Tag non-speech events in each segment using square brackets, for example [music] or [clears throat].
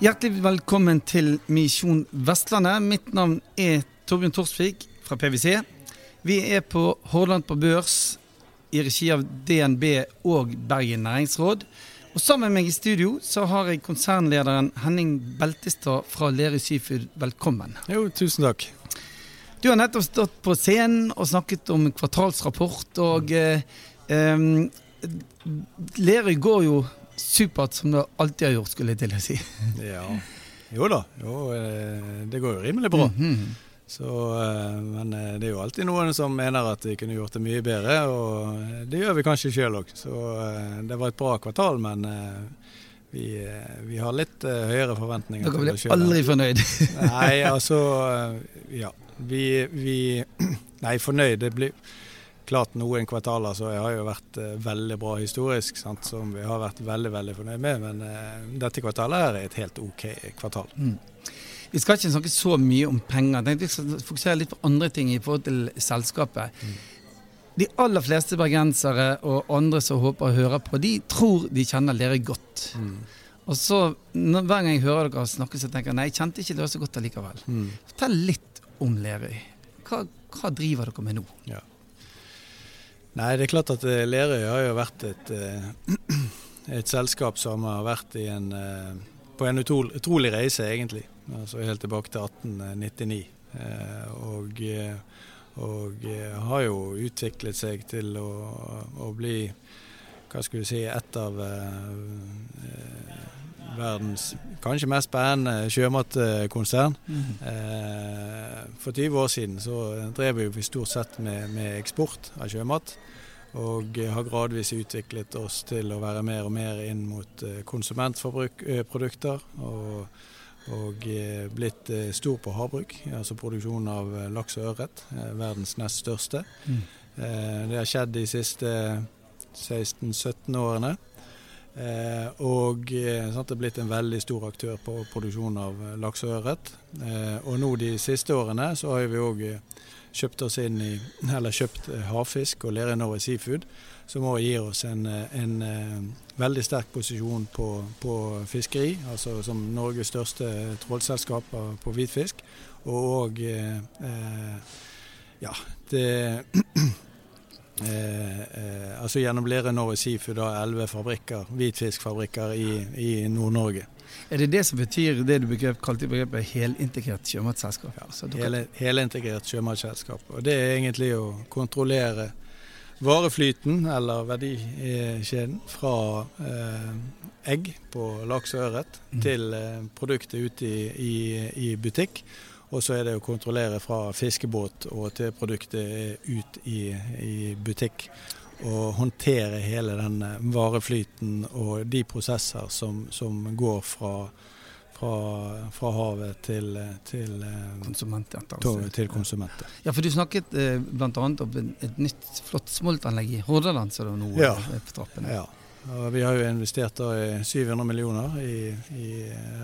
Hjertelig velkommen til Misjon Vestlandet. Mitt navn er Torbjørn Torsvik fra PwC. Vi er på Hordaland på børs i regi av DNB og Bergen næringsråd. Og Sammen med meg i studio så har jeg konsernlederen Henning Beltestad fra Lerøy Seafood. Velkommen. Jo, tusen takk. Du har nettopp stått på scenen og snakket om kvartalsrapport. Og eh, eh, Lerøy går jo supert som det alltid har gjort, skulle jeg til å si. Ja. Jo da, jo, eh, det går jo rimelig bra. Mm -hmm. Så, eh, men eh, det er jo alltid noen som mener at de kunne gjort det mye bedre, og det gjør vi kanskje sjøl òg. Så det var et bra kvartal, men vi, vi har litt høyere forventninger. Dere blir aldri fornøyd? nei, altså Ja. Vi, vi [clears throat] Nei, fornøyd. Det blir klart noen kvartaler så har jo vært uh, veldig bra historisk, sant, som vi har vært veldig veldig fornøyd med. Men uh, dette kvartalet er et helt OK kvartal. Mm. Vi skal ikke snakke så mye om penger. Jeg skal fokusere litt på andre ting i forhold til selskapet. Mm. De aller fleste bergensere og andre som håper å høre på, de tror de kjenner dere godt. Mm. Og så, Hver gang jeg hører dere snakke, så tenker jeg nei, jeg kjente ikke dere så godt allikevel. Mm. Fortell litt om Lerøy. Hva, hva driver dere med nå? Ja. Nei, det er klart at eh, Lerøy har jo vært et, eh, [clears throat] et selskap som har vært en, eh, på en utrolig, reise, egentlig. Altså helt tilbake til 1899. Og, og har jo utviklet seg til å, å bli hva skal vi si, et av verdens kanskje mest spennende sjømatkonsern. Mm. For 20 år siden så drev vi stort sett med, med eksport av sjømat. Og har gradvis utviklet oss til å være mer og mer inn mot eh, konsumentprodukter. Og, og blitt eh, stor på havbruk, altså produksjon av eh, laks og ørret. Verdens nest største. Mm. Det har skjedd de siste 16-17 årene. Og sant, det er blitt en veldig stor aktør på produksjon av laks og ørret. og nå de siste årene så har vi òg kjøpt oss inn i, [laughs] eller kjøpt eh, havfisk og Lerøy Norway Seafood, som òg gir oss en, eh, en, eh, veldig sterk posisjon på, på, fiskeri, altså som Norges største trålselskap på hvitfisk. Og òg eh, ja, det [clears throat] Eh, eh, altså Gjennom Lerøy Norway Seafood har elleve fabrikker, hvitfiskfabrikker i, i Nord-Norge. Er det det som betyr det du begrep, kalte begrepet helintegrert sjømatselskap? Ja, hele, helintegrert sjømatselskap. Og Det er egentlig å kontrollere vareflyten, eller verdikjeden, fra eh, egg på laks og ørret mm. til eh, produktet ute i, i, i, butikk. Og så er det å kontrollere fra fiskebåt og til produktet ut i, i butikk Og håndtere hele den eh, vareflyten og de prosesser som, som går fra, fra, fra, havet til, til konsumenter, konsumentet. Til, konsumentet. Ja, for du snakket eh, bl.a. om et nytt flott smoltanlegg i Hordaland som nå ja. er på trappene. Ja. Og vi har jo investert da i 700 millioner i, i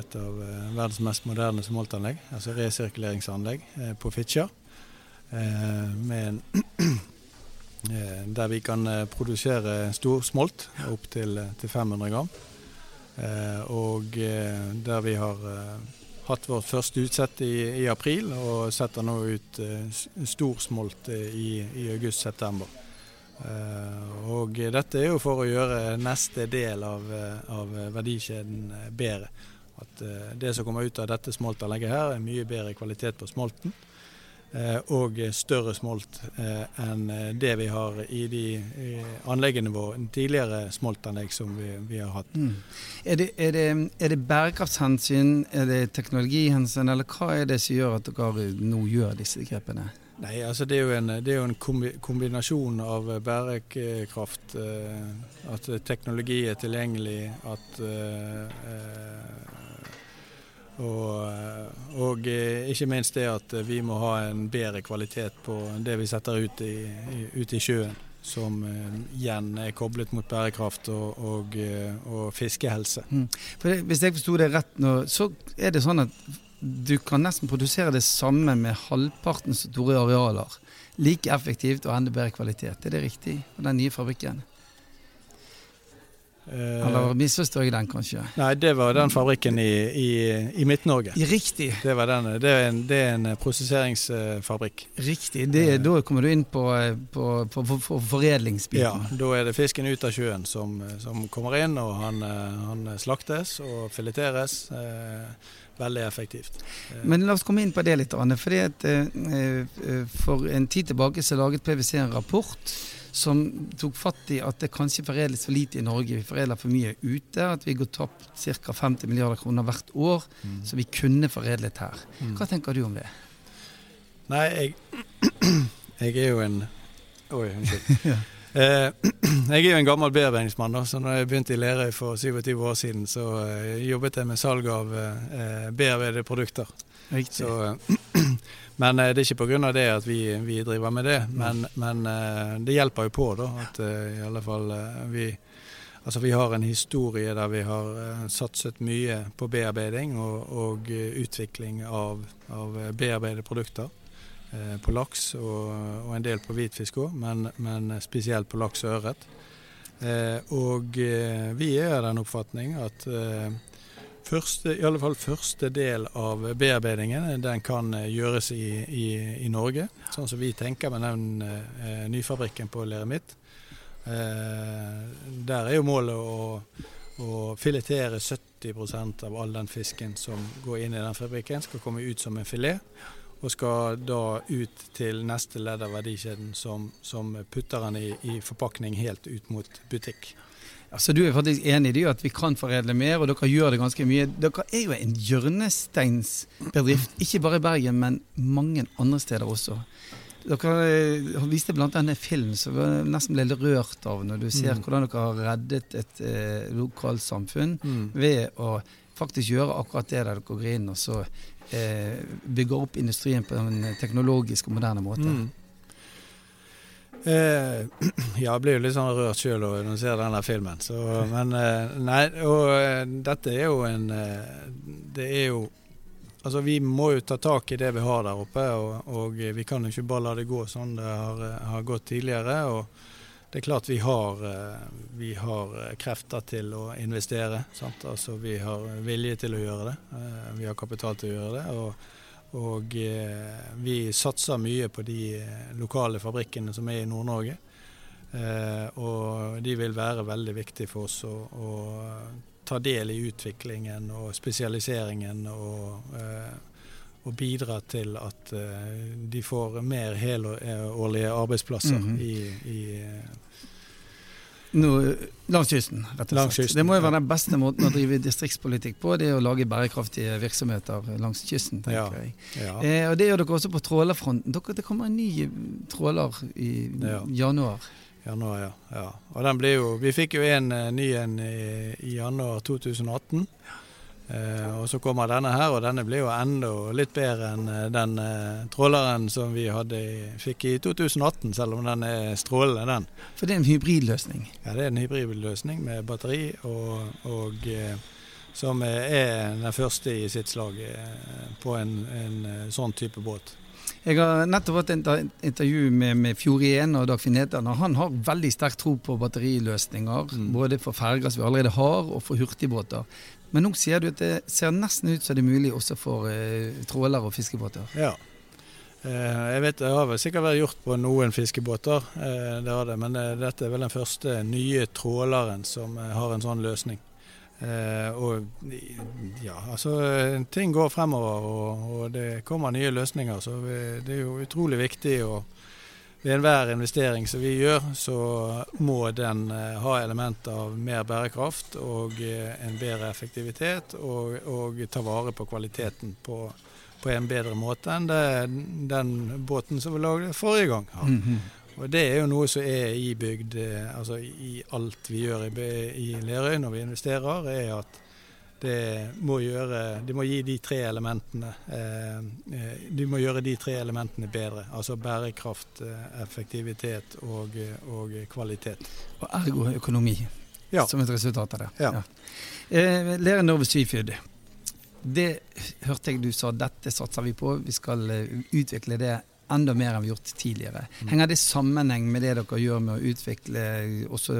et av eh, verdens mest moderne smoltanlegg, altså resirkuleringsanlegg på Fitjar. [clears throat] Eh, der vi kan eh, produsere stor smolt opp til, eh, til 500 gram. Og der vi har hatt vårt første utsett i, i april, og setter nå ut stor smolt i, i august-september. Og dette er jo for å gjøre neste del av, av verdikjeden bedre. At det som kommer ut av dette smoltanlegget her, er mye bedre kvalitet på smolten. Eh, og større smolt eh, enn eh, det vi har i de anleggene våre, tidligere smoltanlegg som vi, vi har hatt. Mm. Er, det, er, det, er, det, bærekraftshensyn, er det teknologihensyn, eller hva er det som gjør at dere nå gjør disse grepene? Nei, altså Det er jo en, er jo en kombinasjon av bærekraft, at teknologi er tilgjengelig, at og, eh, og, eh, ikke minst det at vi må ha en bedre kvalitet på det vi setter ut i, ut i sjøen. Som eh, igjen er koblet mot bærekraft og, og, og fiskehelse. Mm. Det, Hvis jeg forsto det rett nå, så er det sånn at du kan nesten produsere det samme med halvparten så store arealer. Like effektivt og enda bedre kvalitet. Er det riktig på den nye fabrikken? Eh, Eller misforstår jeg den, kanskje? Nei, det var den fabrikken i, i, i Midt-Norge. Riktig. Det, var den, det, er en, det er en prosesseringsfabrikk. Riktig. Det, Eh. da kommer du inn på, på, på, på, foredlingsbiten. Ja, da er det fisken ut av sjøen som, som kommer inn, og han, eh, han slaktes og fileteres. Eh, veldig effektivt. Eh, Men la oss komme inn på det litt. Anne, fordi at eh, eh, For en tid tilbake så laget PwC en rapport som tok fatt i at det kanskje foredles for lite i Norge. Vi foredler for mye ute. At vi går tapt ca. 50 milliarder kroner hvert år mm. som vi kunne foredlet her. Mm. Hva tenker du om det? Nei, jeg, [clears throat] jeg er jo en Oi, unnskyld. [laughs] Ja. Eh, [clears throat] jeg er jo en gammel bearbeidingsmann, så når jeg begynte i Lerøy for 27 år siden, så eh, jobbet jeg med salg av eh, bearbeidede produkter. Riktig. Så, [clears throat] men eh, det er ikke pga. det at vi, vi driver med det, men, men eh, det hjelper jo på da, at eh, i alle fall vi Altså Vi har en historie der vi har satset mye på bearbeiding og, og utvikling av, av bearbeidede produkter. eh, På laks og, og en del på hvitfisk òg, men, men spesielt på laks og ørret. Eh, Og vi er av den oppfatning at eh, første, i alle fall første del av bearbeidingen eh, den kan eh, gjøres i, i, i Norge, sånn som vi tenker med den eh, nyfabrikken på Leremit. Eh, der er jo målet å, å filetere 70% av all den fisken som går inn i den fabrikken, skal komme ut som en filet. Og skal da ut til neste ledd av verdikjeden som, som putter den i, i forpakning helt ut mot butikk. Altså, du er faktisk enig i at vi kan foredle mer, og dere gjør det ganske mye. Dere er jo en hjørnesteinsbedrift, ikke bare i Bergen, men mange andre steder også. Dere eh, viste bl.a. en film som jeg nesten ble rørt av, når du ser Mm. hvordan dere har reddet et eh, lokalsamfunn Mm. ved å faktisk gjøre akkurat det der dere går inn og så eh, bygger opp industrien på en teknologisk og moderne måte. Mm. Eh, [clears throat] ja, jeg blir jo litt sånn rørt sjøl når jeg ser denne filmen. Så, men eh, nei, og eh, dette er jo en Det er jo Altså, vi må jo ta tak i det vi har der oppe, og, og vi kan jo ikke bare la det gå sånn det har, har gått tidligere. og det er klart vi har, vi har krefter til å investere. Sant? Altså, vi har vilje til å gjøre det. Vi har kapital til å gjøre det. Og, og eh, vi satser mye på de eh, lokale fabrikkene som er i Nord-Norge. Eh, og de vil være veldig viktige for oss å, å ta del i utviklingen og spesialiseringen og, eh, og bidra til at de får mer helårlige arbeidsplasser Mhm. i, i eh, Nå, langs kysten, rett og slett. kysten, det må jo være den beste måten å drive distriktspolitikk på, det er å lage bærekraftige virksomheter langs kysten, tenker Ja. jeg. ja. Eh, og det gjør dere også på trålerfronten. Dere, det kommer en ny tråler i Ja. januar. Januar, ja. ja. Og den ble jo Vi fikk jo en eh, ny en i, i januar 2018. Eh, og så kommer denne her, og denne blir jo enda litt bedre enn eh, den eh, tråleren som vi hadde fikk i 2018, selv om den er strålende, den. For det er en hybridløsning. Ja, Det er en hybridløsning med batteri, og, og eh, som er den første i sitt slag på en, en sånn type båt. Jeg har nettopp hatt et intervju med, med Fjord1 og Dagfinn Etern, han har veldig sterk tro på batteriløsninger. Mm. Både for ferger som vi allerede har, og for hurtigbåter. Men nå sier du at det ser nesten ut som det er mulig også for eh, trålere og fiskebåter. Ja. Eh, jeg vet Det har vel sikkert vært gjort på noen fiskebåter, eh, det har det, men eh, dette er vel den første nye tråleren som eh, har en sånn løsning. Eh, og ja, altså ting går fremover, og, og det kommer nye løsninger. Så det er jo utrolig viktig å ved enhver investering som vi gjør, så må den eh, ha elementer av mer bærekraft og eh, en bedre effektivitet, og, og ta vare på kvaliteten på, på en bedre måte enn det, den båten som vi lagde forrige gang. Ja. Mm -hmm. Og Det er jo noe som er ibygd eh, altså i alt vi gjør i, i Lerøy når vi investerer, er at det må gjøre, de må gi de tre elementene eh, eh, De må gjøre de tre elementene bedre. Altså bærekraft, eh, effektivitet og, og kvalitet. Og ergo økonomi, Ja. som et resultat av det. Ja. Eh, Lerøy Norway Seafood. det hørte jeg du sa, dette satser vi på. Vi skal utvikle det enda mer enn vi har gjort tidligere. Mm. Henger det sammenheng med det dere gjør med å utvikle også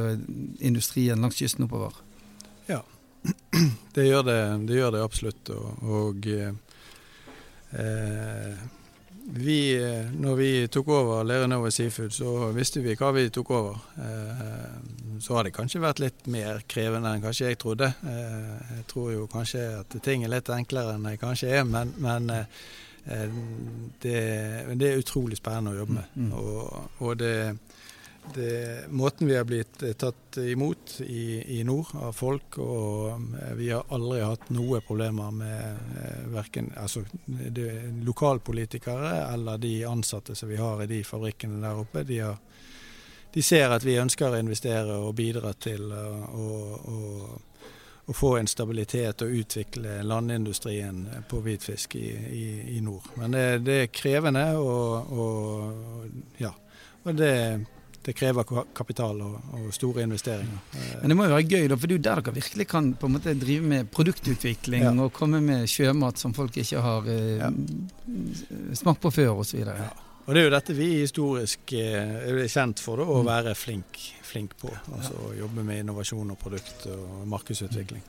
industrien langs kysten oppover? Ja, det gjør det, det, gjør det absolutt. Og, og eh, vi, når vi tok over Lerøy Seafood, så visste vi hva vi tok over. Eh, så har det kanskje vært litt mer krevende enn kanskje jeg trodde. Eh, jeg tror jo kanskje at ting er litt enklere enn det kanskje er, men, men eh, det, det, er utrolig spennende å jobbe med. Mm, mm. Og, og det, det, måten vi har blitt tatt imot i, i, nord av folk, og vi har aldri hatt noe problemer med eh, verken altså, lokalpolitikere eller de ansatte som vi har i de fabrikkene der oppe. De har de ser at vi ønsker å investere og bidra til å, å få en stabilitet og utvikle landindustrien på hvitfisk i, i, i nord. Men det, det, er krevende, og, og ja. Og det, det krever kapital og, og, store investeringer. Men det må jo være gøy, da, for det er jo der dere virkelig kan på en måte drive med produktutvikling ja. og komme med sjømat som folk ikke har eh, ja. smakt på før osv. Ja. Og Det er jo dette vi historisk eh, er kjent for, da, å mm. være flink, flink på. Altså ja. Jobbe med innovasjon og produkt og markedsutvikling.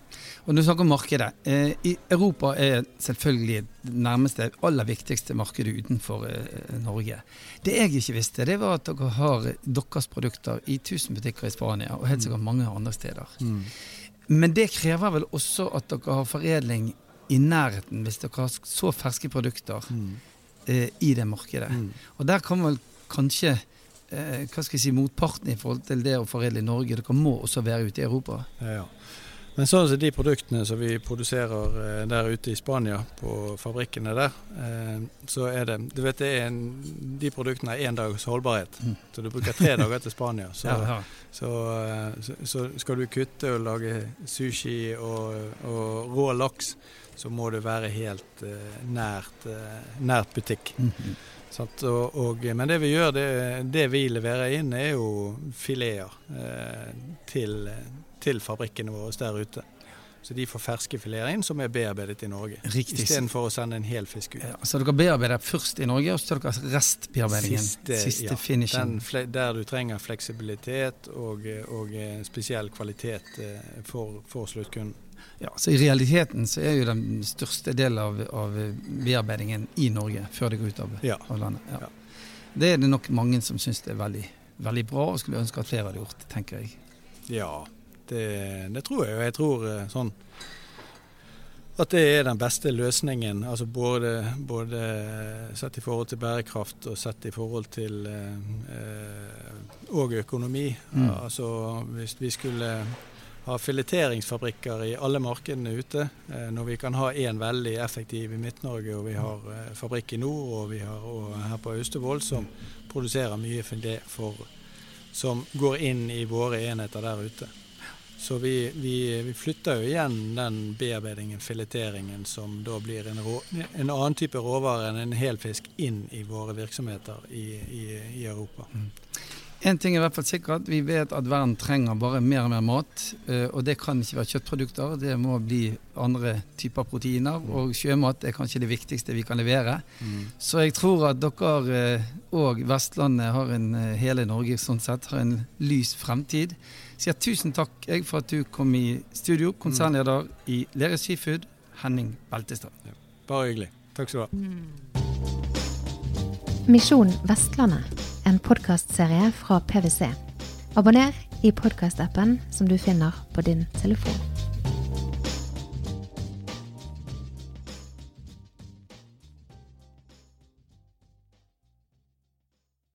Og når du snakker om markedet. Eh, i Europa er selvfølgelig det nærmeste, aller viktigste markedet utenfor eh, Norge. Det jeg ikke visste, det var at dere har deres produkter i 1000 butikker i Spania, og helt sikkert mm. mange andre steder. Mm. Men det krever vel også at dere har foredling i nærheten, hvis dere har så ferske produkter. Mm eh, i det markedet. Mm. Og der kan vel kanskje eh, hva skal jeg si, motparten i forhold til det å foredle i Norge. Dere må også være ute i Europa. Ja, ja. Men sånn som de produktene som vi produserer eh, der ute i Spania, på fabrikkene der, eh, så er det Du vet det er en, de produktene har én dags holdbarhet. Mm. Så du bruker tre dager til Spania. [laughs] Så, eh, så, så, skal du kutte og lage sushi og, og rå laks, så må det være helt uh, nært, uh, nært, butikk. Mm -hmm. og, og, men det vi gjør, det, det, vi leverer inn, er jo fileter uh, til, til fabrikkene våre der ute. Så de får ferske fileter inn som er bearbeidet i Norge. Istedenfor å sende en hel fisk ut. Ja, så dere bearbeider først i Norge, og så tar dere restbearbeidingen? Siste, siste ja, finishen? Der du trenger fleksibilitet og, og spesiell kvalitet for, for sluttkunden. Ja, så I realiteten så er jo den største delen av, av bearbeidingen i Norge før det går ut av, ja. av landet. Ja. Det er det nok mange som syns er veldig, veldig bra, og skulle ønske at flere hadde gjort, tenker jeg. Ja, det, det tror jeg. Og jeg tror eh, sånn at det er den beste løsningen. altså Både, både sett i forhold til bærekraft og sett i forhold til eh, og økonomi. Mm. Altså Hvis vi skulle ha fileteringsfabrikker i alle markedene ute. Eh, når vi kan ha én veldig effektiv i Midt-Norge, og vi har eh, fabrikk i nord og vi har og her på Austevoll som produserer mye for, som går inn i våre enheter der ute. Så vi, vi, vi, flytter jo igjen den bearbeidingen, fileteringen, som da blir en, rå, en annen type råvare enn en helfisk, inn i våre virksomheter i, i, i Europa. Mm. En ting er i hvert fall sikkert, vi vet at verden trenger bare mer og mer mat. Eh, og det kan ikke være kjøttprodukter, det må bli andre typer proteiner. Mm. Og sjømat er kanskje det viktigste vi kan levere. Mm. Så jeg tror at dere eh, og Vestlandet har en, eh, hele Norge sånn sett, har en lys fremtid. Så Sier tusen takk jeg for at du kom i studio, konsernleder i Lerøy Seafood, Henning Beltestad. Ja, bare hyggelig. Takk skal du ha. Misjon Vestlandet podkastserie fra PwC. Abonner i podkastappen som du finner på din telefon.